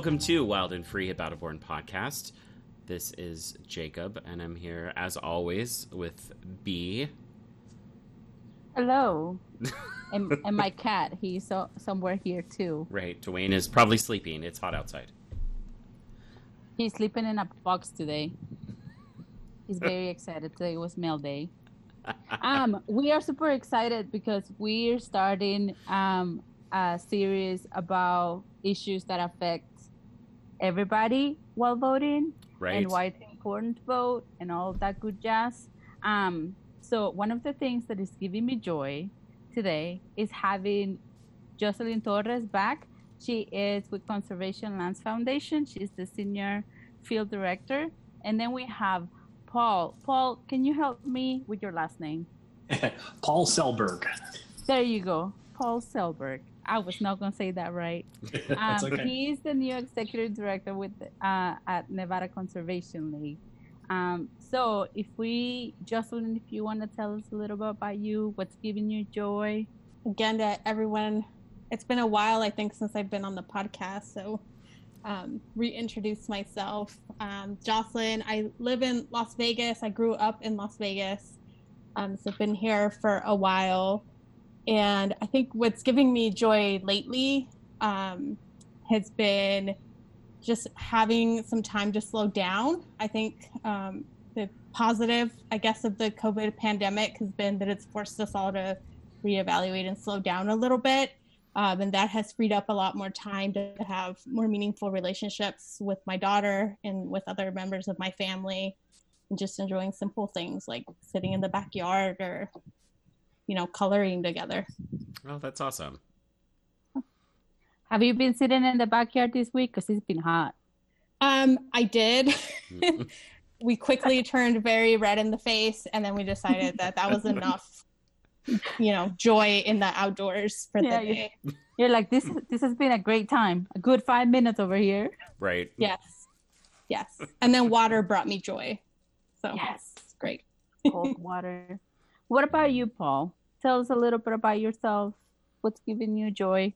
Welcome to Wild and Free About a Born podcast. This is Jacob, and I'm here as always with B. Hello. and, and my cat, he's so, somewhere here too. Right, Dwayne is probably sleeping. It's hot outside. He's sleeping in a box today. He's very excited. Today was mail day. Um, we are super excited because we're starting um, a series about issues that affect everybody while voting Right. and why it's important to vote and all that good jazz. Um, so one of the things that is giving me joy today is having Jocelyn Torres back. She is with Conservation Lands Foundation. She's the senior field director. And then we have Paul. Paul, can you help me with your last name? Paul Selberg. There you go, Paul Selberg. I was not going to say that right. That's Um, okay. He's the new executive director with uh, at Nevada Conservation League. Um, so, if we, Jocelyn, if you want to tell us a little bit about you, what's giving you joy? again to everyone. It's been a while, I think, since I've been on the podcast. So, um, reintroduce myself. Um, Jocelyn, I live in Las Vegas. I grew up in Las Vegas. Um, so, I've been here for a while. And I think what's giving me joy lately um, has been just having some time to slow down. I think um, the positive, I guess, of the COVID pandemic has been that it's forced us all to reevaluate and slow down a little bit. Um, and that has freed up a lot more time to have more meaningful relationships with my daughter and with other members of my family and just enjoying simple things like sitting in the backyard or you know coloring together Oh, that's awesome. Have you been sitting in the backyard this week? Because it's been hot. um i did we quickly turned very red in the face and then we decided that that was enough you know joy in the outdoors for Yeah, the day You're like this. This has been a great time. A good five minutes over here. right. yes yes and then water brought me joy so Yes. great Cold water. What about you, Paul? Tell us a little bit about yourself. What's giving you joy?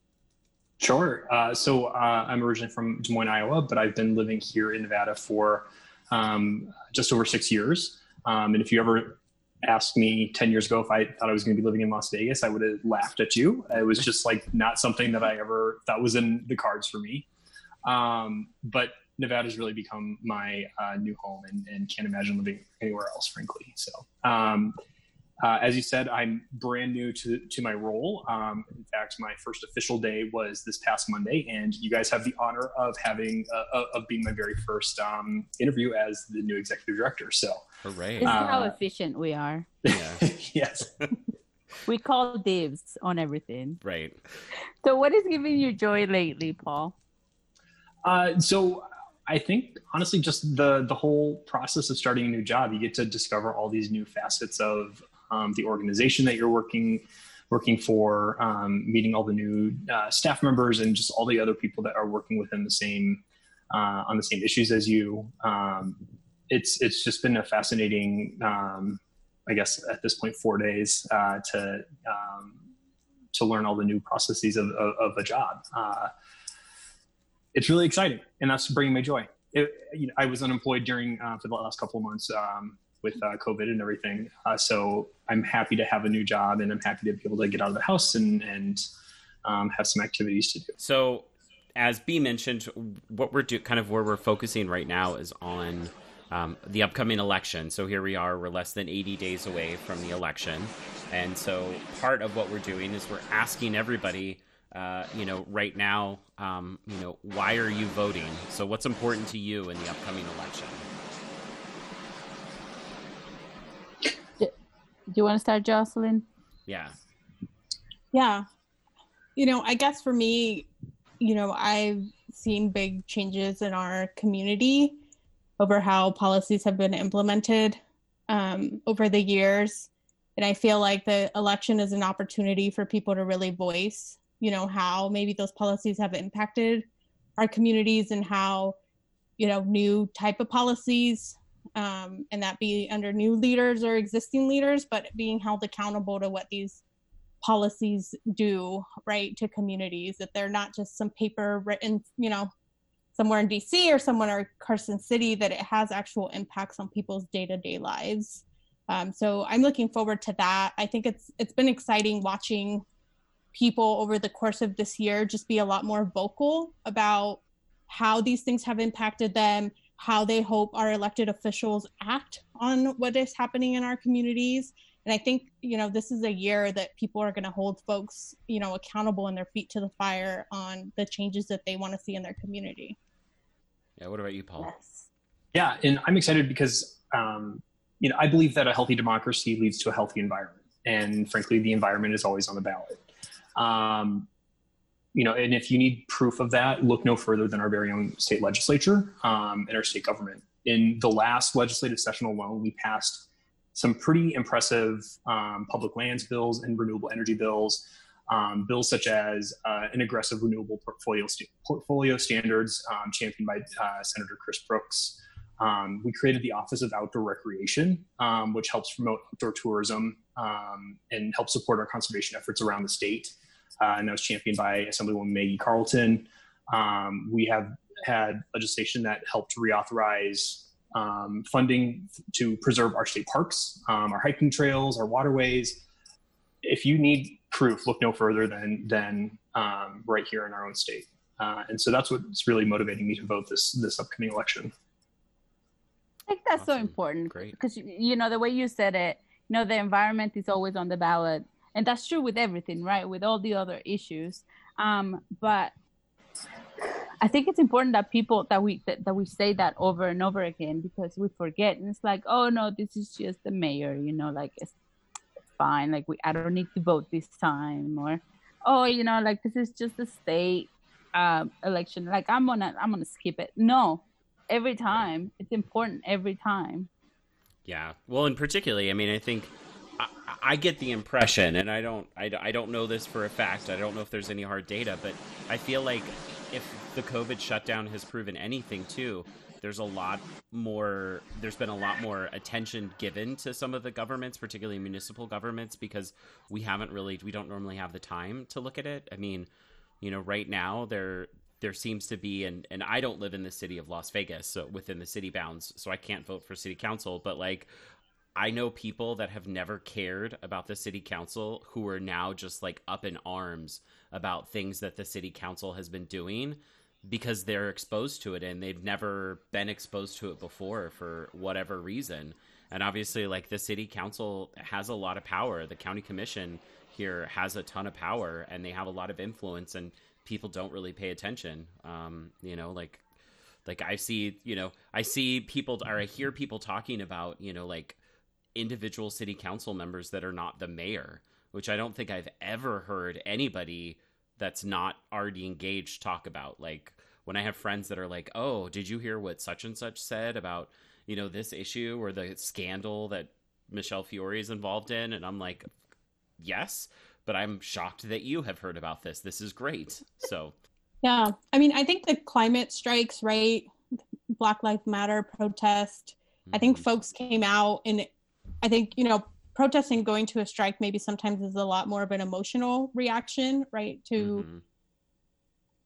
Sure. Uh, so uh, I'm originally from Des Moines, Iowa, but I've been living here in Nevada for um, just over six years. Um, and if you ever asked me 10 years ago if I thought I was going to be living in Las Vegas, I would have laughed at you. It was just like not something that I ever thought was in the cards for me. Um, but Nevada's really become my uh, new home and, and can't imagine living anywhere else, frankly. So, um, uh, as you said, I'm brand new to, to my role. Um, in fact, my first official day was this past Monday, and you guys have the honor of having uh, of being my very first um, interview as the new executive director. So, Hooray. This is how Uh, efficient we are. Yeah. yes, We call dibs on everything. right. So, what is giving you joy lately, Paul? Uh, so I think honestly, just the the whole process of starting a new job, you get to discover all these new facets of um, the organization that you're working working for, um, meeting all the new uh, staff members, and just all the other people that are working within the same uh, on the same issues as you. Um, it's it's just been a fascinating, um, I guess, at this point, four days uh, to um, to learn all the new processes of, of, of a job. Uh, it's really exciting, and that's bringing me joy. It, you know, I was unemployed during uh, for the last couple of months um, with uh, COVID and everything, uh, so I'm happy to have a new job, and I'm happy to be able to get out of the house and and um, have some activities to do. So, as B mentioned, what we're do kind of where we're focusing right now is on um, the upcoming election. So here we are, we're less than 80 days away from the election, and so part of what we're doing is we're asking everybody. Uh, you know, right now, um, you know, why are you voting? So, what's important to you in the upcoming election? You want to start, Jocelyn? Yeah, Yeah. You know, I guess for me, you know, I've seen big changes in our community over how policies have been implemented um, over the years. And I feel like the election is an opportunity for people to really voice, you know, how maybe those policies have impacted our communities and how, you know, new type of policies um, and that be under new leaders or existing leaders, but being held accountable to what these policies do right to communities that they're not just some paper written you know somewhere in dc or somewhere in carson city that it has actual impacts on people's day-to-day lives. Um, so i'm looking forward to that. I think it's it's been exciting watching people over the course of this year just be a lot more vocal about how these things have impacted them how they hope our elected officials act on what is happening in our communities. And i think you know this is a year that people are going to hold folks you know accountable and their feet to the fire on the changes that they want to see in their community. Yeah what about you paul? Yes. yeah and i'm excited because um, you know i believe that a healthy democracy leads to a healthy environment and frankly the environment is always on the ballot. Um, you know, and if you need proof of that, look no further than our very own state legislature um, and our state government. In the last legislative session alone, we passed some pretty impressive um, public lands bills and renewable energy bills. Um, bills such as uh, an aggressive renewable portfolio st- portfolio standards um, championed by uh, Senator Chris Brooks. Um, we created the Office of Outdoor Recreation, um, which helps promote outdoor tourism and help support our conservation efforts around the state uh, and that was championed by Assemblywoman Maggie Carlton. Um, we have had legislation that helped reauthorize um, funding to preserve our state parks, um, our hiking trails, our waterways. If you need proof, look no further than than um, right here in our own state. Uh, and so that's what's really motivating me to vote this this upcoming election. I think that's awesome. so important. Because you know the way you said it, you know the environment is always on the ballot and that's true with everything right? With all the other issues. Um, but i think it's important that people that we that, that we say that over and over again because we forget. And it's like oh no this is just the mayor you know like it's, fine. Like we i don't need to vote this time or oh you know like this is just a state um, election. Like i'm gonna i'm gonna skip it. No every time. It's important every time. Yeah. Well and particularly i mean i think I get the impression, and I don't, I, I don't know this for a fact. I don't know if there's any hard data, but I feel like if the COVID shutdown has proven anything too, there's a lot more. There's been a lot more attention given to some of the governments, particularly municipal governments, because we haven't really, we don't normally have the time to look at it. I mean, you know, right now there there seems to be and and I don't live in the city of Las Vegas, so within the city bounds, so I can't vote for city council, but like I know people that have never cared about the city council who are now just like up in arms about things that the city council has been doing because they're exposed to it and they've never been exposed to it before for whatever reason. And obviously, like the city council has a lot of power. The county commission here has a ton of power and they have a lot of influence, and people don't really pay attention. Um, you know, like like I see, you know, I see people or I hear people talking about, you know, like individual city council members that are not the mayor, which I don't think I've ever heard anybody that's not already engaged talk about. Like when I have friends that are like, "Oh, did you hear what such and such said about, you know, this issue or the scandal that Michele Fiore is involved in?" And I'm like, "Yes, but I'm shocked that you have heard about this. This is great." So, yeah. I mean, I think the climate strikes, right? Black Lives Matter protest. I think mm-hmm. folks came out and I think, you know, protesting going to a strike maybe sometimes is a lot more of an emotional reaction, right? To mm-hmm.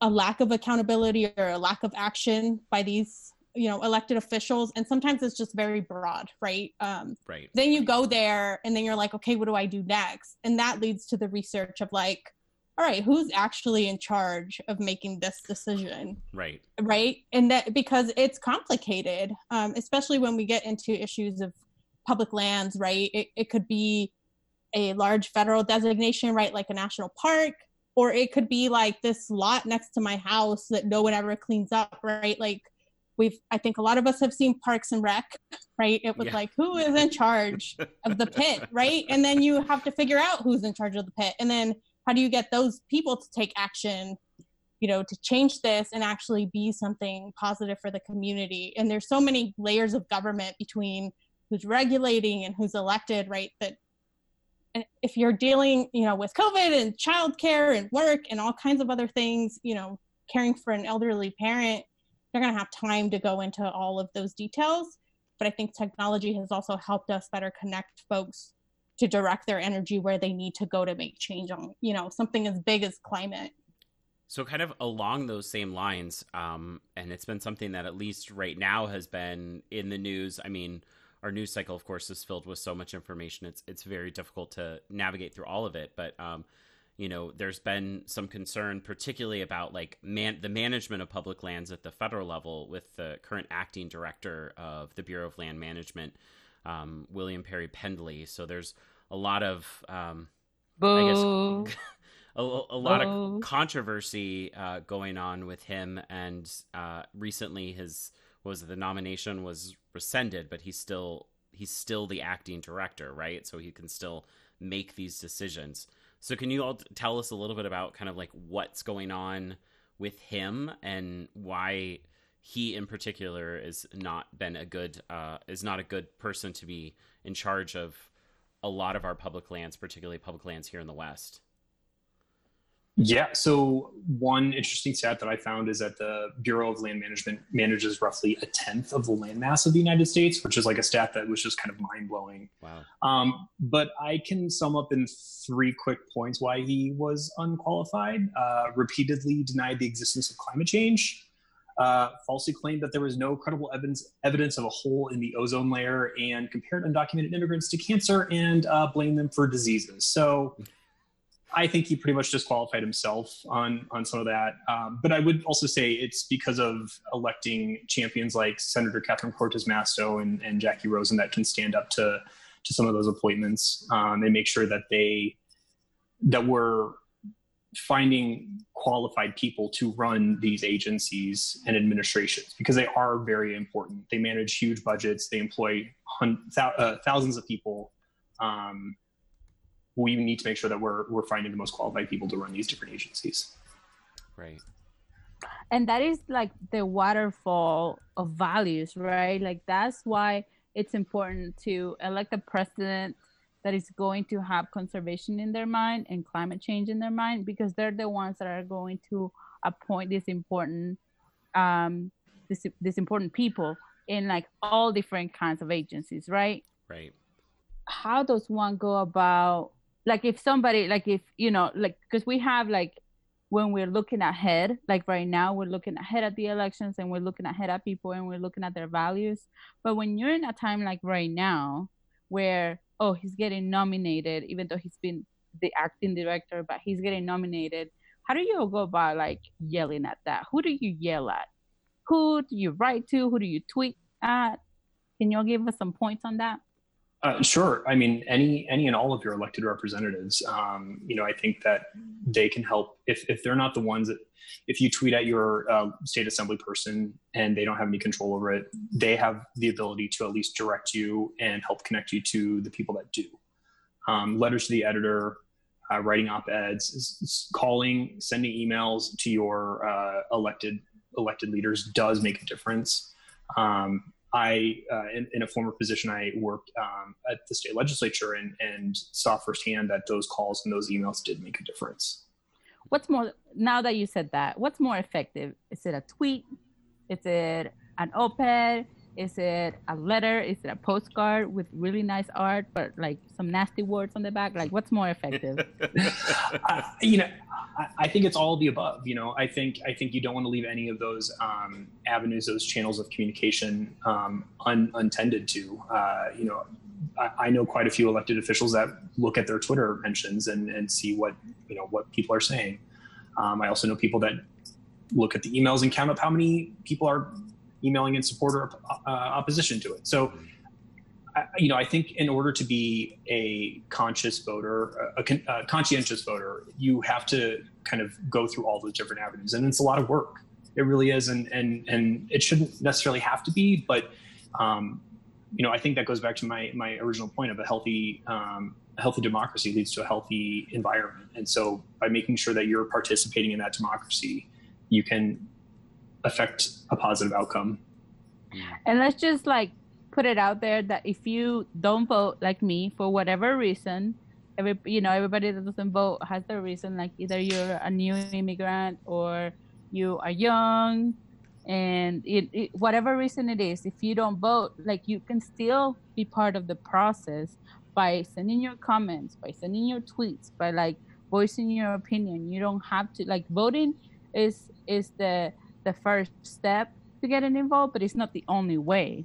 a lack of accountability or a lack of action by these you know elected officials. And sometimes it's just very broad right? Um right. then you go there and then you're like okay what do i do next? And that leads to the research of like all right who's actually in charge of making this decision? Right. Right? And that because it's complicated um especially when we get into issues of public lands, right? It, it could be a large federal designation, right? Like a national park, or it could be like this lot next to my house that no one ever cleans up, right? Like we've, I think a lot of us have seen Parks and Rec, right? It was yeah. like, who is in charge of the pit, right? And then you have to figure out who's in charge of the pit. And then how do you get those people to take action you know to change this and actually be something positive for the community and there's so many layers of government between who's regulating and who's elected, right? That if you're dealing, you know, with COVID and childcare and work and all kinds of other things, you know, caring for an elderly parent, you're going to have time to go into all of those details. But I think technology has also helped us better connect folks to direct their energy where they need to go to make change on you know something as big as climate so kind of along those same lines um, and it's been something that at least right now has been in the news i mean our news cycle of course is filled with so much information. It's it's very difficult to navigate through all of it but um, you know there's been some concern particularly about like man the management of public lands at the federal level with the current acting director of the bureau of land management um, william perry pendley. So there's a lot of um, I guess a, a lot of controversy uh, going on with him, and uh, recently his was the nomination was rescinded, but he's still he's still the acting director, right? So he can still make these decisions. So can you all tell us a little bit about kind of like what's going on with him and why he in particular is not been a good uh, is not a good person to be in charge of a lot of our public lands, particularly public lands here in the West? Yeah. So one interesting stat that I found is that the Bureau of Land Management manages roughly a tenth of the landmass of the United States, which is like a stat that was just kind of mind blowing. Wow. Um, but I can sum up in three quick points why he was unqualified. Uh, repeatedly denied the existence of climate change. Uh, falsely claimed that there was no credible evidence evidence of a hole in the ozone layer, and compared undocumented immigrants to cancer and uh, blamed them for diseases. So I think he pretty much disqualified himself on on some of that. Um, but I would also say it's because of electing champions like Senator Catherine Cortez Masto and, and Jacky Rosen that can stand up to to some of those appointments um, and make sure that they that we're finding qualified people to run these agencies and administrations because they are very important. They manage huge budgets. They employ hun- th- uh, thousands of people. Um, we need to make sure that we're we're finding the most qualified people to run these different agencies. Right. And that is like the waterfall of values, right? Like that's why it's important to elect a president that is going to have conservation in their mind and climate change in their mind because they're the ones that are going to appoint these important um this, this important people in like all different kinds of agencies right right how does one go about like if somebody like if you know like because we have like when we're looking ahead like right now we're looking ahead at the elections and we're looking ahead at people and we're looking at their values. But when you're in a time like right now where oh he's getting nominated even though he's been the acting director but he's getting nominated how do you go about like yelling at that? Who do you yell at? Who do you write to? Who do you tweet at? Can you all give us some points on that uh, sure. I mean, any any and all of your elected representatives. Um, you know, I think that they can help if if they're not the ones that if you tweet at your uh, state assembly person and they don't have any control over it, they have the ability to at least direct you and help connect you to the people that do. Um, letters to the editor, uh, writing op-eds, calling, sending emails to your uh, elected elected leaders does make a difference. Um, I, uh, in, in, a former position, I worked um, at the state legislature and, and saw firsthand that those calls and those emails did make a difference. What's more, now that you said that, what's more effective? Is it a tweet? Is it an op ed? Is it a letter? Is it a postcard with really nice art, but like some nasty words on the back? Like, what's more effective? uh, you know, I, I, think it's all the above. You know, I think I think you don't want to leave any of those um, avenues, those channels of communication um, un, untended to. Uh, you know, I, I, know quite a few elected officials that look at their Twitter mentions and, and see what you know what people are saying. Um, I also know people that look at the emails and count up how many people are emailing in support or uh, opposition to it. So, you know, I think in order to be a conscious voter, a, a, conscientious voter, you have to kind of go through all those different avenues, and it's a lot of work. It really is, and and and it shouldn't necessarily have to be, but um, you know, I think that goes back to my my original point of a healthy um, a healthy democracy leads to a healthy environment, and so by making sure that you're participating in that democracy, you can affect a positive outcome. And let's just like put it out there that if you don't vote like me for whatever reason, every you know everybody that doesn't vote has their reason. Like either you're a new immigrant or you are young and it, it, whatever reason it is if you don't vote like you can still be part of the process by sending your comments by sending your tweets by like voicing your opinion you don't have to like voting is is the the first step to getting involved but it's not the only way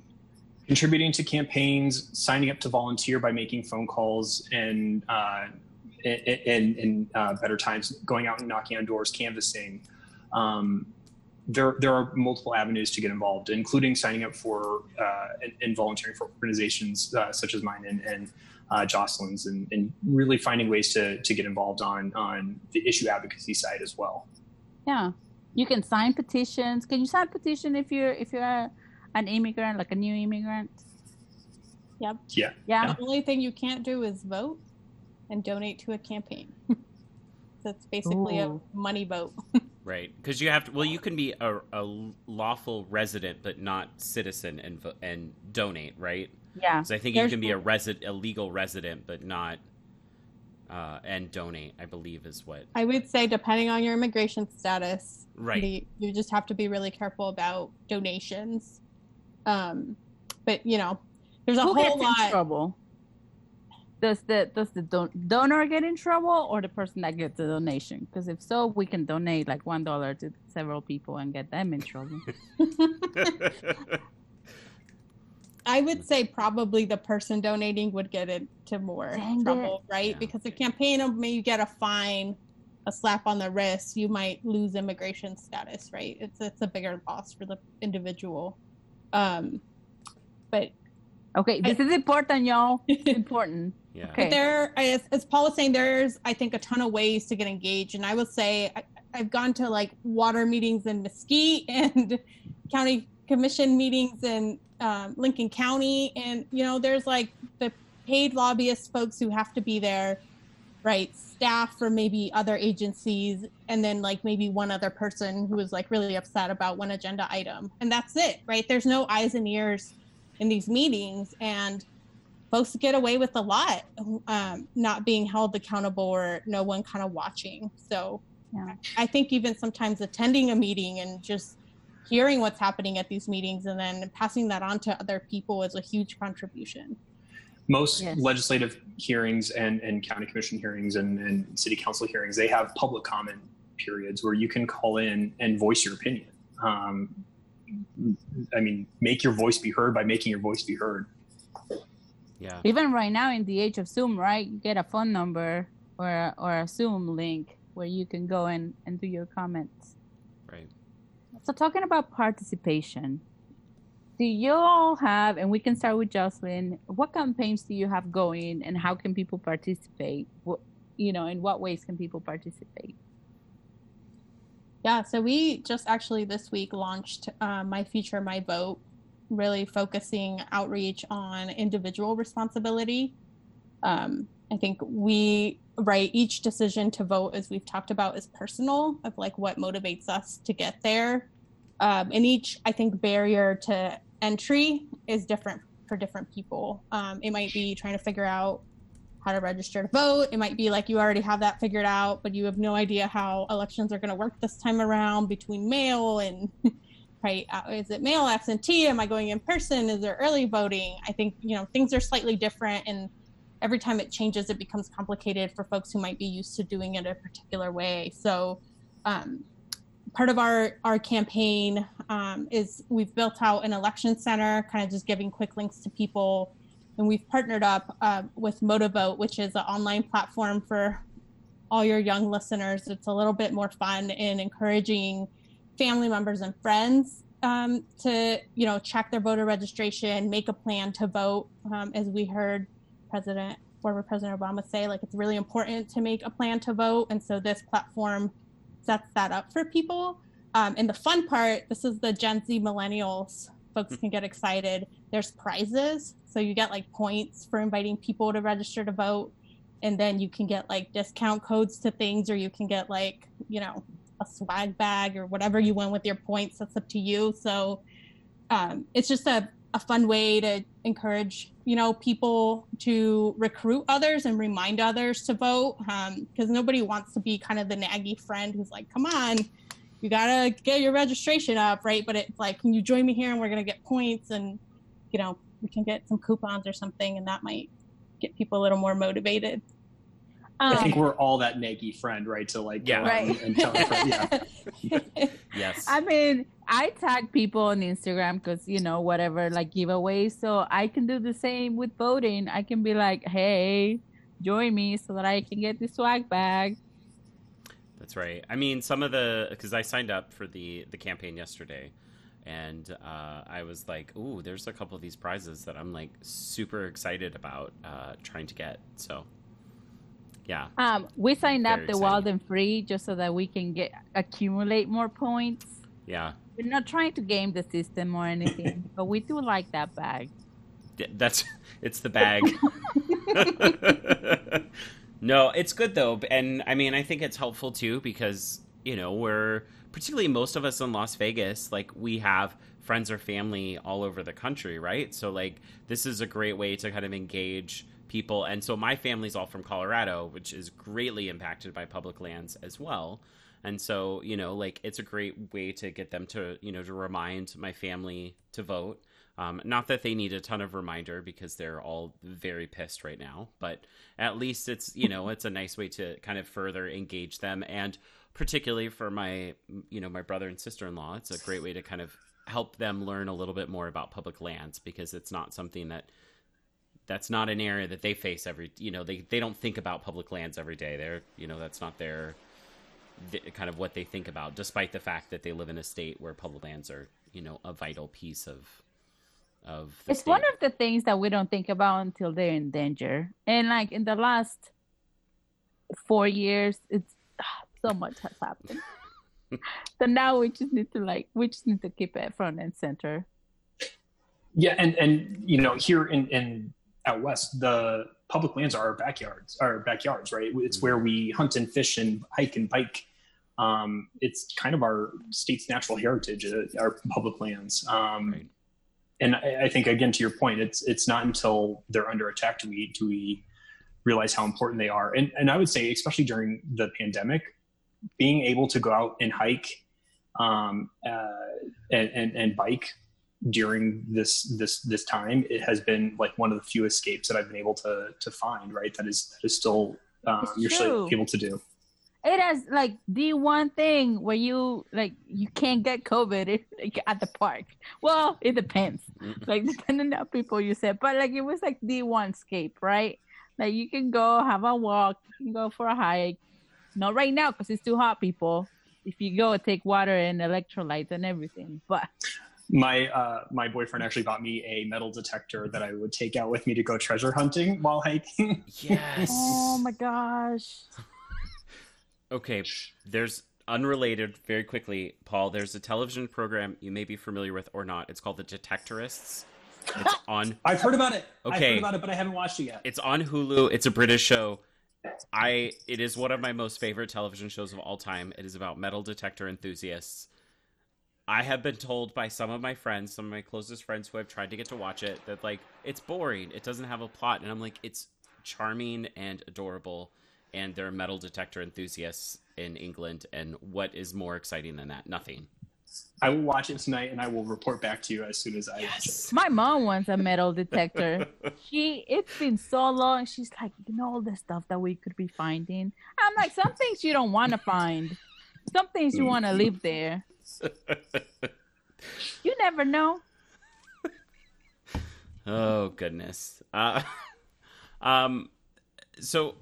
contributing to campaigns signing up to volunteer by making phone calls and uh, in, in uh, better times going out and knocking on doors canvassing um, there, there are multiple avenues to get involved, including signing up for uh, and, and, volunteering for organizations uh, such as mine and, and uh, Jocelyn's, and, and, really finding ways to, to get involved on on the issue advocacy side as well. Yeah, you can sign petitions. Can you sign a petition if you're if you're an immigrant, like a new immigrant? Yep. Yeah. Yeah. The only thing you can't do is vote and donate to a campaign. That's basically Ooh. a money vote. Right, because you have to. Well, you can be a, a lawful resident but not citizen and and donate, right? Yeah. So I think There's you can be a resident, a legal resident, but not uh, and donate. I believe is what I would say, depending on your immigration status. Right. The, you just have to be really careful about donations. Um, but you know, there's a Who whole lot. trouble does the does the don- donor get in trouble or the person that gets the donation? Because if so, we can donate like one dollar to several people and get them in trouble. I would say probably the person donating would get into more Dang trouble, it. right? Yeah. Because the campaign may you get a fine, a slap on the wrist, you might lose immigration status, right? It's it's a bigger loss for the individual. Um, but okay, this I, is important, y'all. It's important. Yeah. Okay. But there, as, as Paul was saying, there's I think a ton of ways to get engaged, and I would say I, I've gone to like water meetings in Mesquite and county commission meetings in um, Lincoln County, and you know, there's like the paid lobbyist folks who have to be there, right? Staff from maybe other agencies, and then like maybe one other person who is like really upset about one agenda item, and that's it, right? There's no eyes and ears in these meetings, and folks get away with a lot um, not being held accountable or no one kind of watching so yeah. i think even sometimes attending a meeting and just hearing what's happening at these meetings and then passing that on to other people is a huge contribution most yes. legislative hearings and, and county commission hearings and, and city council hearings they have public comment periods where you can call in and voice your opinion um, i mean make your voice be heard by making your voice be heard yeah. Even right now in the age of Zoom, right? You get a phone number or or a Zoom link where you can go and, and do your comments. So talking about participation, do you all have, and we can start with Jocelyn, what campaigns do you have going and how can people participate? What, you know, in what ways can people participate? Yeah, so we just actually this week launched uh, My Future, My Vote, really focusing outreach on individual responsibility. Um, I think we right each decision to vote, as we've talked about, is personal of like what motivates us to get there, um, and each I think barrier to entry is different for different people. Um, it might be trying to figure out how to register to vote. It might be like you already have that figured out, but you have no idea how elections are going to work this time around between mail and right? Uh, is it mail absentee? Am I going in person? Is there early voting? I think, you know, things are slightly different and every time it changes, it becomes complicated for folks who might be used to doing it a particular way. So, um, part of our our campaign um, is we've built out an election center, kind of just giving quick links to people, and we've partnered up uh, with Motivote, which is an online platform for all your young listeners. It's a little bit more fun in encouraging family members and friends um, to you know check their voter registration, make a plan to vote. Um, as we heard President former President Obama say, like it's really important to make a plan to vote, and so this platform sets that up for people. Um, and the fun part, this is the Gen Z millennials. Folks can get excited. There's prizes, so you get like points for inviting people to register to vote, and then you can get like discount codes to things, or you can get like you know a swag bag or whatever you want with your points. That's up to you. So um, it's just a, a fun way to encourage you know people to recruit others and remind others to vote because um, nobody wants to be kind of the naggy friend who's like come on you gotta get your registration up, right? But it's like, can you join me here and we're gonna get points and you know, we can get some coupons or something and that might get people a little more motivated. I think Um, we're all that naggy friend, right? To like, Yeah. Right. and, and tell friend, yeah. Yes. I mean, I tag people on Instagram because you know whatever like giveaways, so I can do the same with voting. I can be like, "Hey, join me so that I can get the swag bag." That's right. I mean, some of the because I signed up for the the campaign yesterday, and uh, I was like, "Ooh, there's a couple of these prizes that I'm like super excited about uh, trying to get." So, yeah, Um, we signed up the exciting. wild and free just so that we can get accumulate more points. yeah, We're not trying to game the system or anything, but we do like that bag. Yeah, that's it's the bag. no, it's good though, and I mean, I think it's helpful too because you know we're particularly most of us in Las Vegas, like we have friends or family all over the country, right? So like this is a great way to kind of engage people, and so my family's all from Colorado, which is greatly impacted by public lands as well. And so, you know, like it's a great way to get them to, you know, to remind my family to vote. Um, not that they need a ton of reminder because they're all very pissed right now, but at least it's you know it's a nice way to kind of further engage them, and particularly for my you know my brother and sister in law, it's a great way to kind of help them learn a little bit more about public lands because it's not something that that's not an area that they face every you know they they don't think about public lands every day. They're you know that's not their th- kind of what they think about, despite the fact that they live in a state where public lands are you know a vital piece of of the it's state. one of the things that we don't think about until they're in danger. And like in the last four years, it's so much has happened. so now we just need to like we just need to keep it front and center. Yeah, and and you know, here in in out west, the public lands are our backyards, our backyards, right? It's where we hunt and fish and hike and bike. Um, it's kind of our state's natural heritage, uh, our public lands. Um, Right. And I, I think again, to your point, it's it's not until they're under attack do we do we realize how important they are. And and I would say, especially during the pandemic, being able to go out and hike um, uh, and, and and bike during this this this time it has been like one of the few escapes that i've been able to to find right that is that is still um, you're still able to do It has like the one thing where you like you can't get COVID if, like, at the park. Well, it depends. Mm. like depending on people you said, but like it was like the one escape, right? Like you can go have a walk, you can go for a hike. Not right now because it's too hot, people. If you go, take water and electrolytes and everything. But my uh my boyfriend actually bought me a metal detector that i would take out with me to go treasure hunting while hiking Yes. oh my gosh, Okay, there's unrelated very quickly, Paul. There's a television program you may be familiar with or not. It's called The Detectorists. It's on i've heard about it i've Okay. heard about it but i haven't watched it yet it's on Hulu. It's a British show. I it is one of my most favorite television shows of all time. It is about metal detector enthusiasts. I have been told by some of my friends, some of my closest friends who have tried to get to watch it, that like it's boring. It doesn't have a plot, and I'm like, it's charming and adorable. And there are metal detector enthusiasts in England, and what is more exciting than that? Nothing. i will watch it tonight and i will report back to you as soon as i watch it my mom wants a metal detector. she it's been so long. She's like, you know all the stuff that we could be finding. I'm like, some things you don't want to find. Some things you want to leave there. You never know. Oh goodness. Uh, um, so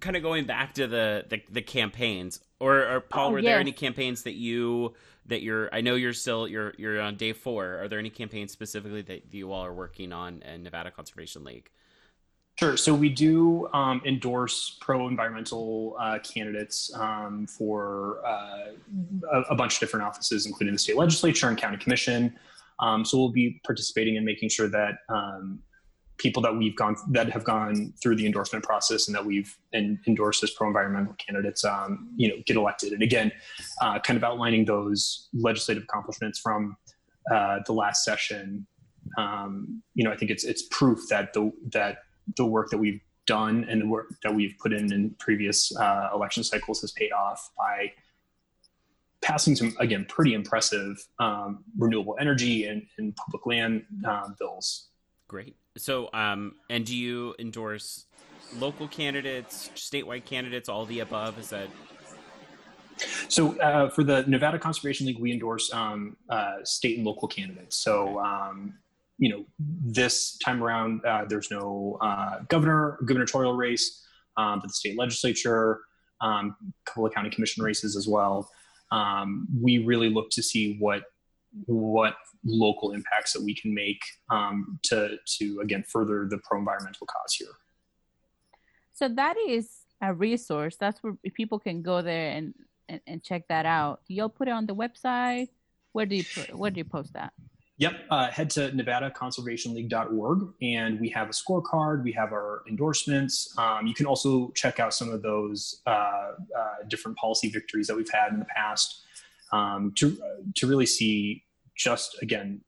kind of going back to the the, the campaigns, or, or Paul, Oh, were there any campaigns that you that you're? I know you're still you're you're on day four. Are there any campaigns specifically that you all are working on in Nevada Conservation League? Sure. So we do um, endorse pro-environmental uh, candidates um, for uh, a, a bunch of different offices, including the state legislature and county commission. Um, so we'll be participating in making sure that um, people that we've gone that have gone through the endorsement process and that we've en- endorsed as pro-environmental candidates, um, you know, get elected. And again, uh, kind of outlining those legislative accomplishments from uh, the last session. Um, you know, I think it's it's proof that the that the work that we've done and the work that we've put in in previous uh, election cycles has paid off by passing some again pretty impressive um, renewable energy and, and public land um, bills. Great. So, um, and do you endorse local candidates, statewide candidates, all the above? Is that so uh, for the Nevada Conservation League, we endorse um, uh, state and local candidates. So um, you know, this time around, uh, there's no uh, governor gubernatorial race, um, but the state legislature, um, a couple of county commission races as well. Um, we really look to see what what local impacts that we can make um, to to again further the pro environmental cause here. So that is a resource. That's where people can go there and, and, and check that out. Y'all put it on the website? Where do you put, where do you post that? Yep, uh, head to nevadaconservationleague.org and we have a scorecard. We have our endorsements. Um, you can also check out some of those uh, uh, different policy victories that we've had in the past um, to to really see just again.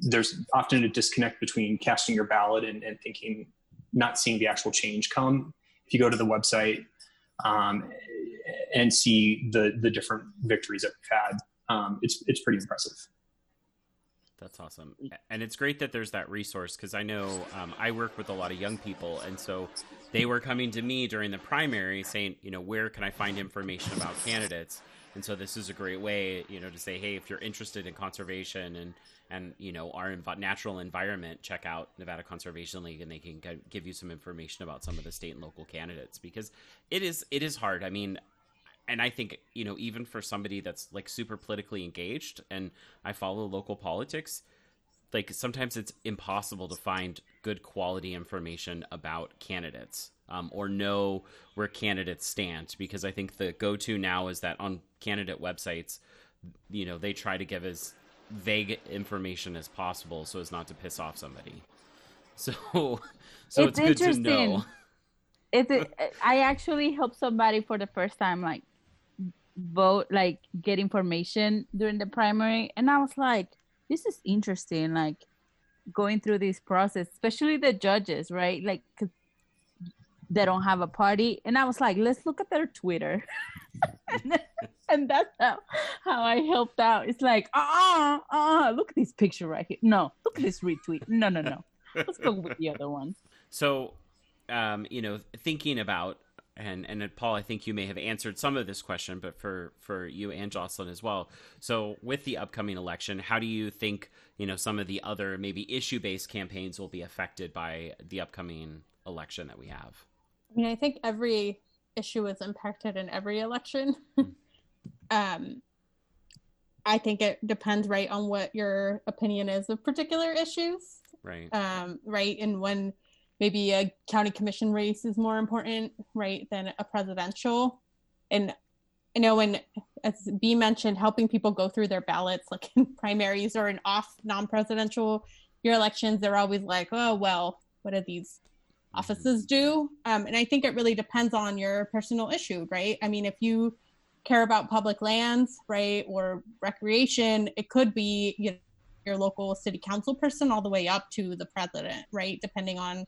There's often a disconnect between casting your ballot and, and thinking, not seeing the actual change come. If you go to the website um, and see the the different victories that we've had, um, it's it's pretty impressive. That's awesome. And it's great that there's that resource because I know um, I work with a lot of young people. And so they were coming to me during the primary saying, you know, where can I find information about candidates? And so this is a great way, you know, to say, hey, if you're interested in conservation and, and you know, our env- natural environment, check out Nevada Conservation League and they can g- give you some information about some of the state and local candidates because it is, it is hard. I mean, and I think you know even for somebody that's like super politically engaged and I follow local politics, like sometimes it's impossible to find good quality information about candidates um, or know where candidates stand because I think the go-to now is that on candidate websites, you know, they try to give as vague information as possible so as not to piss off somebody. So, so it's, it's good to know. It's, I actually helped somebody for the first time like vote like get information during the primary. And i was like this is interesting like going through this process especially the judges right? Like they don't have a party. And i was like let's look at their twitter. And, that's how, how i helped out. It's like ah uh, uh, look at this picture right here. No look at this retweet. No no no. Let's go with the other one. So um, you know thinking about and and Paul, I think you may have answered some of this question, but for for you and Jocelyn as well. So, with the upcoming election, how do you think you know some of the other maybe issue based campaigns will be affected by the upcoming election that we have? I mean, I think every issue is impacted in every election. Um, I think it depends right on what your opinion is of particular issues. Right. Um, right, and when maybe a county commission race is more important, right, than a presidential. And you know when, as B mentioned, helping people go through their ballots, like in primaries or in off non-presidential year elections, they're always like, oh well, what do these offices do? Um, and I think it really depends on your personal issue, right? I mean, if you care about public lands, right, or recreation, it could be you know, your local city council person all the way up to the president, right, depending on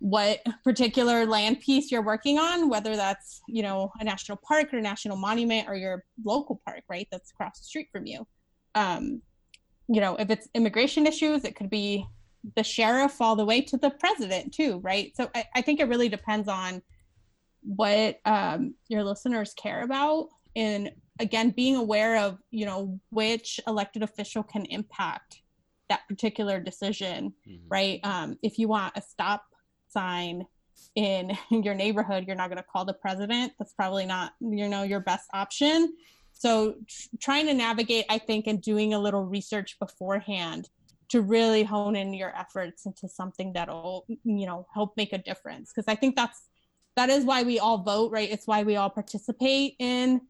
what particular land piece you're working on, whether that's, you know, a national park or a national monument or your local park, right? That's across the street from you. Um, you know, if it's immigration issues, it could be the sheriff all the way to the president too, right? So I, I think it really depends on what um, your listeners care about and again being aware of you know which elected official can impact that particular decision mm-hmm. right um, if you want a stop sign in your neighborhood, you're not going to call the president. That's probably not, you know, your best option. So tr- trying to navigate, I think, and doing a little research beforehand to really hone in your efforts into something that'll, you know, help make a difference. Because I think that's that is why we all vote, right? It's why we all participate in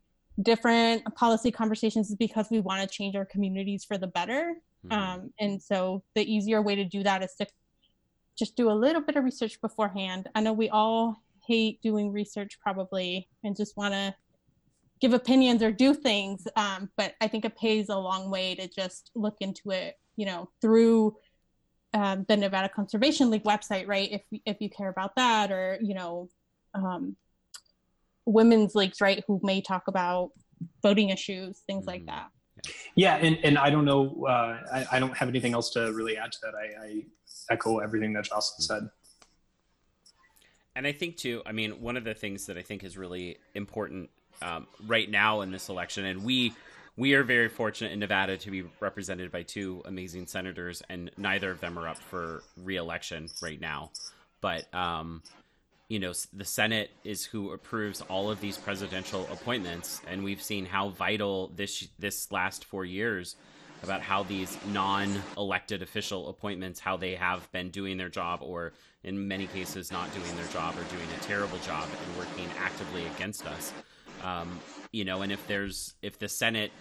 different policy conversations is because we want to change our communities for the better. Mm-hmm. Um, and so the easier way to do that is to just do a little bit of research beforehand. I know we all hate doing research probably and just want to give opinions or do things, um, but I think it pays a long way to just look into it, you know, through um, the Nevada Conservation League website, right? If if you care about that, or you know, um, women's leagues, right, who may talk about voting issues, things like Mhm. that. Yeah, and, and I don't know. Uh, I, I don't have anything else to really add to that. I, I echo everything that Jocelyn said. And I think too. I mean, one of the things that I think is really important um, right now in this election, and we we are very fortunate in Nevada to be represented by two amazing senators, and neither of them are up for reelection right now. But um, you know, the Senate is who approves all of these presidential appointments, and we've seen how vital this this last four years about how these non-elected official appointments how they have been doing their job or in many cases not doing their job or doing a terrible job and working actively against us. Um, you know and if there's if the senate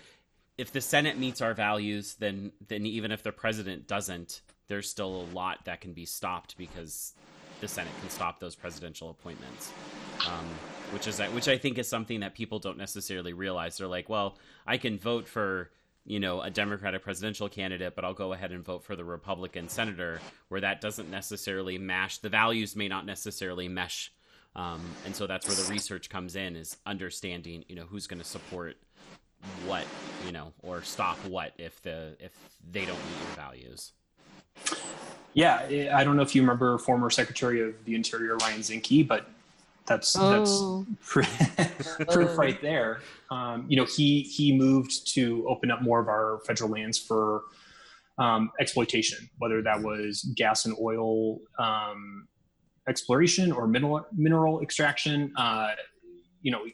if the senate meets our values then then even if the president doesn't there's still a lot that can be stopped because the senate can stop those presidential appointments. Um, which is which i think is something that people don't necessarily realize. They're like well i can vote for you know a democratic presidential candidate but i'll go ahead and vote for the republican senator where that doesn't necessarily mash the values may not necessarily mesh. Um, and so that's where the research comes in is understanding you know who's going to support what you know or stop what if the if they don't meet your values. Yeah, I don't know if you remember former Secretary of the Interior Ryan Zinke, but that's Oh. that's proof right there. Um, you know, he he moved to open up more of our federal lands for um, exploitation, whether that was gas and oil um, exploration or mineral mineral extraction. Uh, you know,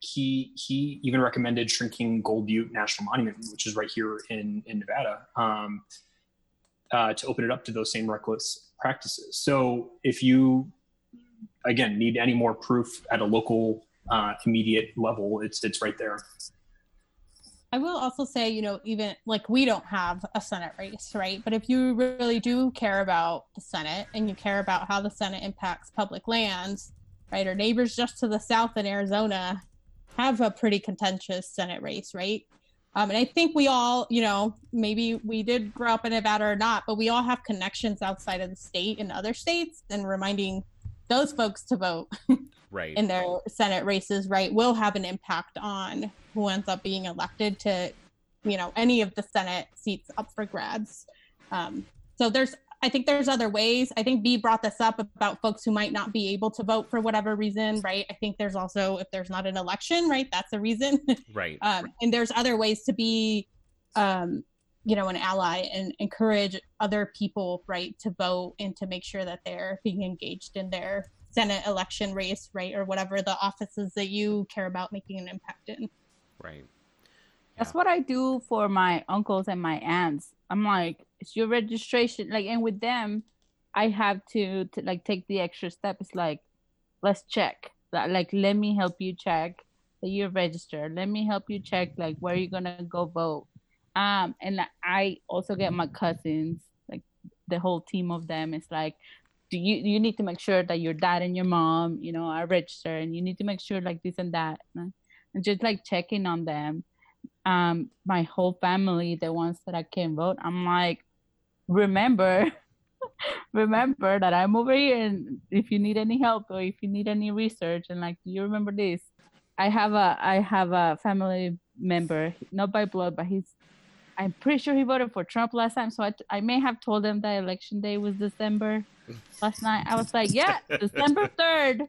he he even recommended shrinking Gold Butte National Monument, which is right here in in Nevada. Um, uh, to open it up to those same reckless practices. So if you again need any more proof at a local uh, immediate level, it's it's right there. I will also say, you know, even like we don't have a Senate race, right? But if you really do care about the Senate and you care about how the Senate impacts public lands, right? Our neighbors just to the south in Arizona have a pretty contentious Senate race, right? Um, and I think we all, you know, maybe we did grow up in Nevada or not, but we all have connections outside of the state in other states and reminding those folks to vote right in their Senate races, right, will have an impact on who ends up being elected to, you know, any of the Senate seats up for grabs. Um, so there's, I think there's other ways. I think B brought this up about folks who might not be able to vote for whatever reason, right? I think there's also, if there's not an election, right, that's a reason. right um, and there's other ways to be um, you know an ally and encourage other people right to vote and to make sure that they're being engaged in their senate election race right or whatever the offices that you care about making an impact in right That's what I do for my uncles and my aunts. I'm like, it's your registration. Like, and with them, I have to, to like take the extra step. It's like, let's check. Like, like, let me help you check that you're registered. Let me help you check like where you're gonna go vote. Um, and I also get my cousins, like the whole team of them. It's like, do you you need to make sure that your dad and your mom, you know, are registered, and you need to make sure like this and that, and just like checking on them. Um my whole family the ones that i can vote i'm like remember remember that i'm over here and if you need any help or if you need any research and like do you remember this. I have a i have a family member not by blood but he's i'm pretty sure he voted for trump last time so i, I may have told him that election day was december last night i was like yeah december 3rd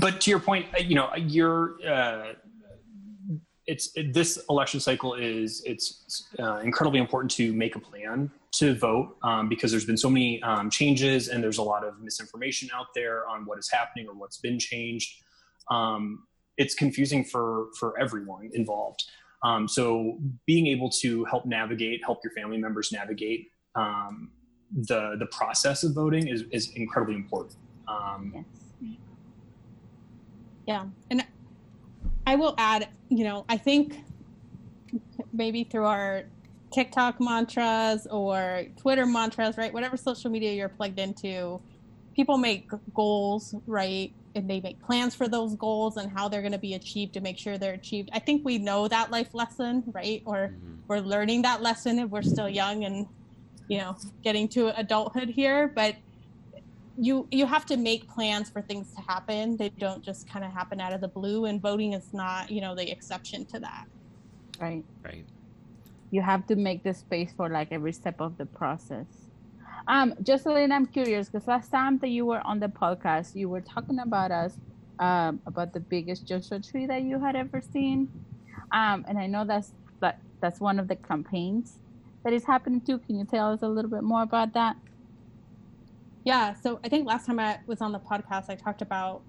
But to your point, uh, you know, you're. Uh, it's it, this election cycle is it's uh, incredibly important to make a plan to vote um, because there's been so many um, changes and there's a lot of misinformation out there on what is happening or what's been changed. Um, it's confusing for for everyone involved. Um, so being able to help navigate, help your family members navigate um, the the process of voting is is incredibly important. Um, yes yeah and i will add you know i think maybe through our tiktok mantras or twitter mantras right whatever social media you're plugged into people make goals right and they make plans for those goals and how they're going to be achieved to make sure they're achieved i think we know that life lesson right or Mhm. we're learning that lesson if we're still young and you know getting to adulthood here but you you have to make plans for things to happen. They don't just kind of happen out of the blue, and voting is not you know the exception to that. Right. Right. You have to make the space for like every step of the process. Um, Jocelyn, I'm curious because last time that you were on the podcast, you were talking about us um, about the biggest Joshua tree that you had ever seen. Um, and I know that's that that's one of the campaigns that is happening too. Can you tell us a little bit more about that? Yeah, so I think last time I was on the podcast, I talked about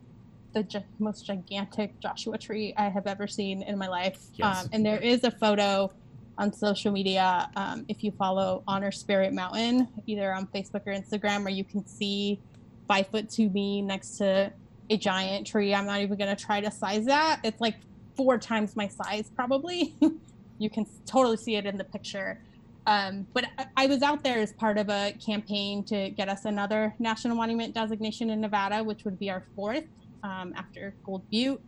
the gi- most gigantic Joshua tree I have ever seen in my life. Yes. Um, and there is a photo on social media um, if you follow Honor Spirit Mountain, either on Facebook or Instagram, where you can see five foot two me next to a giant tree. I'm not even going to try to size that. It's like four times my size, probably. you can totally see it in the picture. Um, but I, I was out there as part of a campaign to get us another national monument designation in Nevada, which would be our fourth um, after Gold Butte.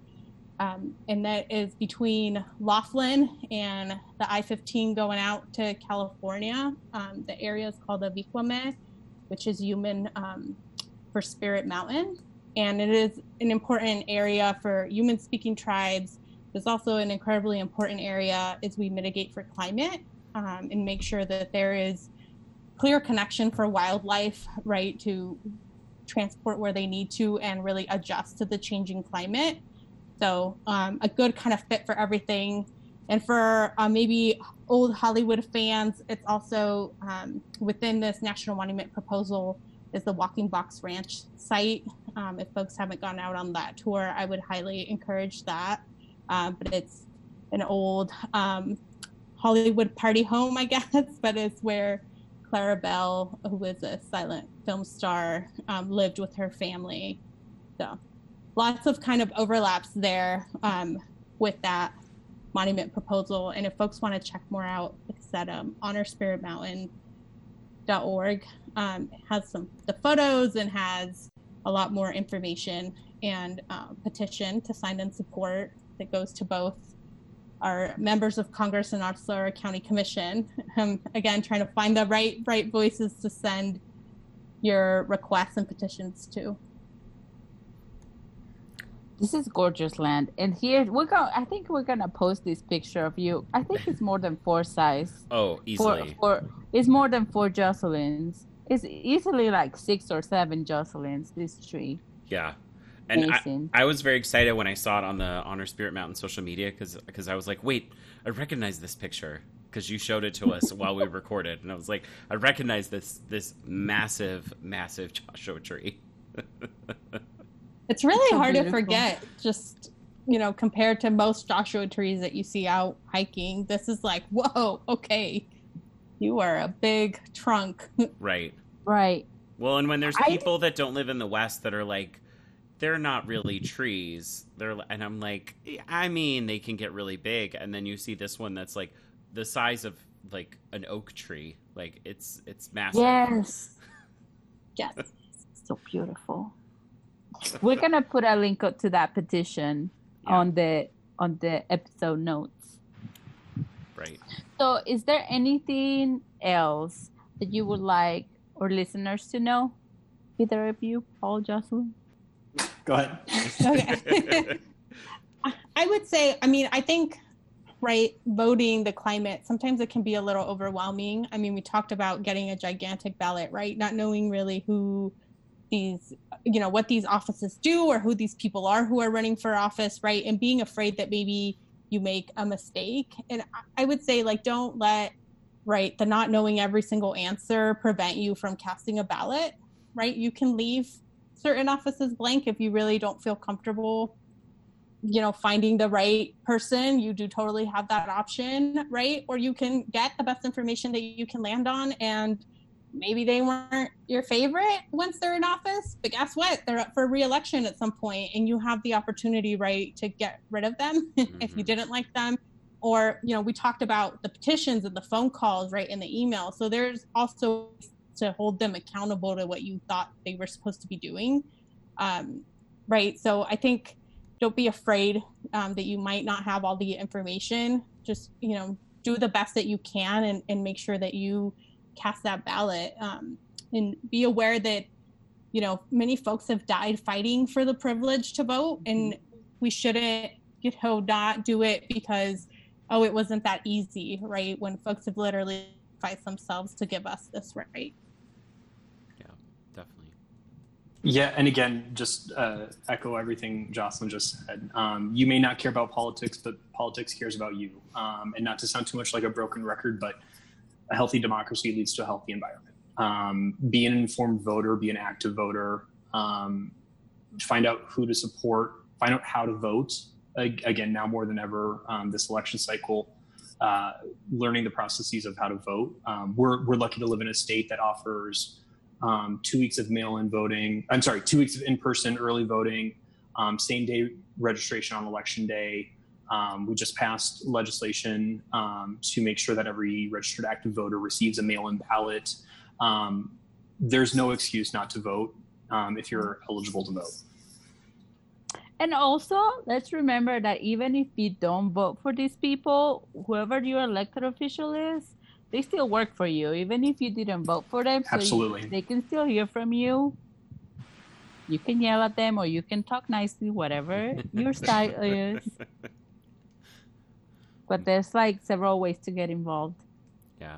Um, and that is between Laughlin and the I 15 going out to California. Um, the area is called the Avi Kwa Ame, which is human um, for Spirit Mountain. And it is an important area for human speaking tribes. It's also an incredibly important area as we mitigate for climate um, and make sure that there is clear connection for wildlife, right, to transport where they need to and really adjust to the changing climate. So um, a good kind of fit for everything. And for uh, maybe old Hollywood fans, it's also um, within this national monument proposal is the Walking Box Ranch site. Um, if folks haven't gone out on that tour, I would highly encourage that. Uh, but it's an old um, Hollywood party home, I guess, but it's where Clara Bell, who was a silent film star, um, lived with her family. So lots of kind of overlaps there um, with that monument proposal. And if folks want to check more out, like I said, um, honorspiritmountain.org um, has some the photos and has a lot more information and uh, petition to sign in support that goes to both our members of Congress and also our county commission. Um, again, trying to find the right right voices to send your requests and petitions to. This is gorgeous land, and here we're going. I think we're gonna post this picture of you. I think it's more than four size. Oh, easily. four, it's more than four Jocelyn's. It's easily like six or seven Jocelyn's. This tree. Yeah. And I, I was very excited when I saw it on the Honor Spirit Mountain social media because I was like, wait, I recognize this picture because you showed it to us while we recorded, and I was like, I recognize this this massive, massive Joshua tree. It's really So hard to forget, just you know, compared to most Joshua trees that you see out hiking. This is like, whoa, okay, you are a big trunk. right. Right. Well, and when there's I- people that don't live in the West that are like, they're not really trees. They're and I'm like, I mean, they can get really big, and then you see this one that's like the size of like an oak tree. Like it's it's massive. Yes. yes. So beautiful. We're gonna put a link up to that petition Yeah. on the on the episode notes. Right. So, is there anything else that you would like our listeners to know? Either of you, Paul, Jocelyn. Go ahead. Okay. I- I would say, I mean, I think, right, voting the climate, sometimes it can be a little overwhelming. I mean, we talked about getting a gigantic ballot, right? Not knowing really who these, you know, what these offices do or who these people are who are running for office, right? And being afraid that maybe you make a mistake. And I- would say, like, don't let, right, the not knowing every single answer prevent you from casting a ballot, right? You can leave certain offices blank if you really don't feel comfortable you know finding the right person you do totally have that option right or you can get the best information that you can land on and maybe they weren't your favorite once they're in office but guess what? They're up for re-election at some point and you have the opportunity right to get rid of them if you Mhm. didn't like them. Or you know we talked about the petitions and the phone calls right in the email so there's also to hold them accountable to what you thought they were supposed to be doing. Um, right? So i think don't be afraid um, that you might not have all the information. Just you know do the best that you can and, and make sure that you cast that ballot um, and be aware that you know, many folks have died fighting for the privilege to vote, and we shouldn't, you know, not do it because, oh, it wasn't that easy, right? When folks have literally fight themselves to give us this right. Yeah, definitely. Yeah, and again, just uh, echo everything Jocelyn just said. Um, you may not care about politics, but politics cares about you. Um, and not to sound too much like a broken record, but a healthy democracy leads to a healthy environment. Um, be an informed voter, be an active voter, um, find out who to support, find out how to vote. Again, now more than ever, um, this election cycle, uh, learning the processes of how to vote. Um, we're, we're lucky to live in a state that offers um, two weeks of mail-in voting. I'm sorry, two weeks of in-person early voting, um, same-day registration on election day. Um, we just passed legislation um, to make sure that every registered active voter receives a mail-in ballot. Um, there's no excuse not to vote if you're eligible to vote. And also, let's remember that even if you don't vote for these people, whoever your elected official is, they still work for you, even if you didn't vote for them. So Absolutely. You, they can still hear from you. You can yell at them or you can talk nicely, whatever your style is. But there's like several ways to get involved. Yeah.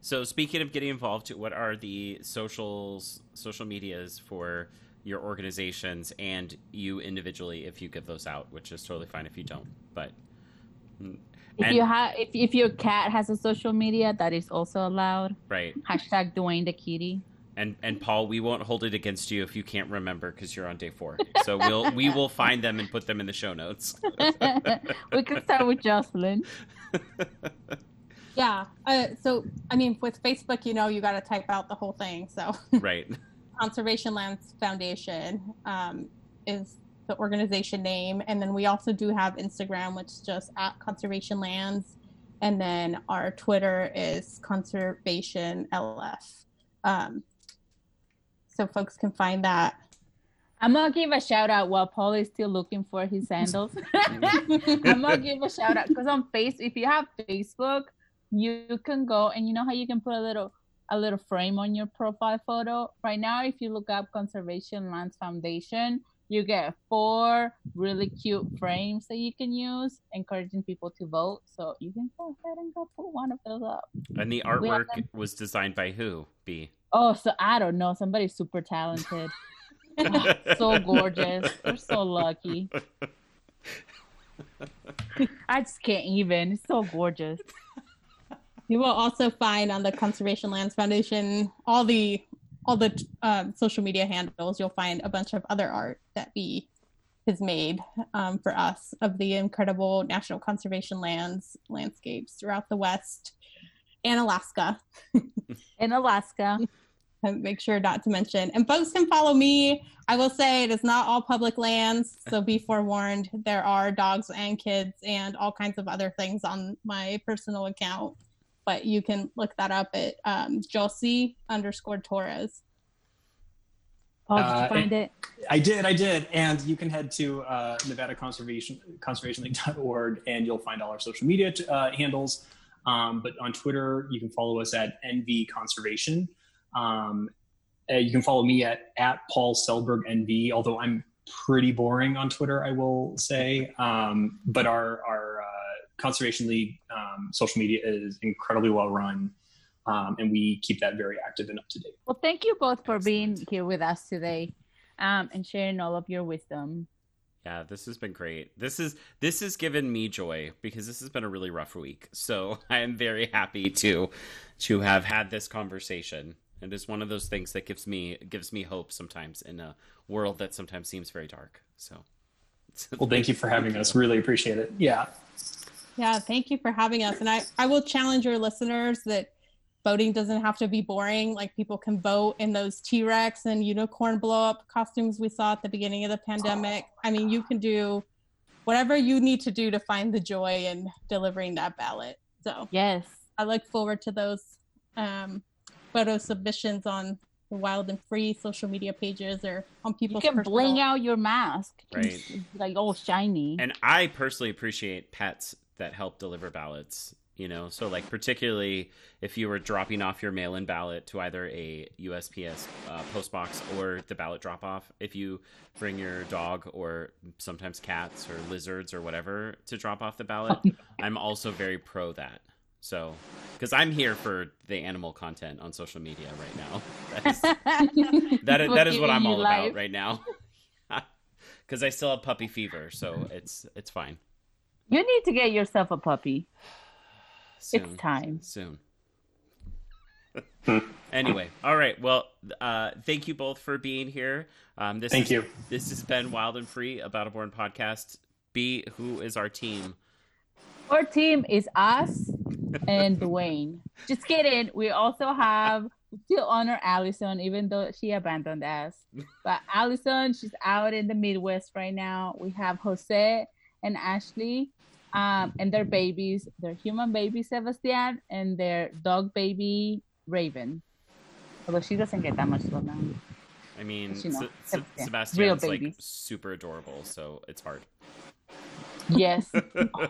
So speaking of getting involved, what are the socials, social medias for your organizations and you individually if you give those out, which is totally fine if you don't. But mm, if and, you have if, if your cat has a social media, that is also allowed. Right. Hashtag Dwayne the kitty. And and Paul, we won't hold it against you if you can't remember because you're on day four. So we'll we will find them and put them in the show notes. we can start with Jocelyn. Yeah. Uh, so I mean, with Facebook, you know, you got to type out the whole thing. So right. Conservation Lands Foundation um, is the organization name. And then we also do have Instagram, which is just at Conservation Lands. And then our Twitter is Conservation LF. Um, so folks can find that. I'm gonna give a shout out while Paul is still looking for his sandals. I'm gonna give a shout out because on face, if you have Facebook, you can go and you know how you can put a little a little frame on your profile photo. Right now, if you look up Conservation Lands Foundation, you get four really cute frames that you can use, encouraging people to vote. So you can go ahead and go put one of those up. And the artwork was designed by who? B. Oh, so I don't know. Somebody super talented. so gorgeous. We're so lucky. I just can't even. It's so gorgeous. You will also find on the Conservation Lands Foundation all the all the um, social media handles. You'll find a bunch of other art that B has made um, for us of the incredible national conservation lands landscapes throughout the West and Alaska. in Alaska. And make sure not to mention. And folks can follow me. I will say it is not all public lands, so be forewarned. There are dogs and kids and all kinds of other things on my personal account but you can look that up at um, Josie underscore Torres. Paul, did you uh, find it? I did, I did. And you can head to uh, Nevada Conservation conservationleague.org and you'll find all our social media uh, handles. Um, but on Twitter, you can follow us at NV Conservation. Um, uh, you can follow me at, at Paul Selberg NV, although I'm pretty boring on Twitter, I will say. Um, but our, our uh, Conservation League um, social media is incredibly well run. Um, and we keep that very active and up to date. Well, thank you both for being here with us today um, and sharing all of your wisdom. Yeah, this has been great. This is this has given me joy because this has been a really rough week. So I am very happy to to have had this conversation. It is one of those things that gives me gives me hope sometimes in a world that sometimes seems very dark. So, well, thank you for having us. Really appreciate it. Yeah. Yeah, thank you for having us. And I, I will challenge your listeners that voting doesn't have to be boring. Like people can vote in those T Rex and unicorn blow up costumes we saw at the beginning of the pandemic. I mean, you can do whatever you need to do to find the joy in delivering that ballot. So, yes, I look forward to those um, photo submissions on the Wild and Free social media pages or on people's. You can personal... bling out your mask, right? like all shiny. And I personally appreciate pets that help deliver ballots. you know so like particularly if you were dropping off your mail-in ballot to either a usps uh, post box or the ballot drop off if you bring your dog or sometimes cats or lizards or whatever to drop off the ballot i'm also very pro that so because i'm here for the animal content on social media right now that is, that, is- that is what i'm all about right now because i still have puppy fever so it's it's fine You need to get yourself a puppy. soon. It's time. soon. anyway, all right. Well, uh, thank you both for being here. Um, this Thank is- you. This has been Wild and Free, a Battleborn podcast. B, who is our team? Our team is us and Dwayne. Just kidding. We also have we still honor Allison, even though she abandoned us. But Allison, she's out in the Midwest right now. We have Jose and Ashley, um, and their babies, their human baby Sebastian, and their dog baby Raven. Although she doesn't get that much love now. I mean, You know, Se- Se- Sebastian. Sebastian's like super adorable, so it's hard. Yes. Oh.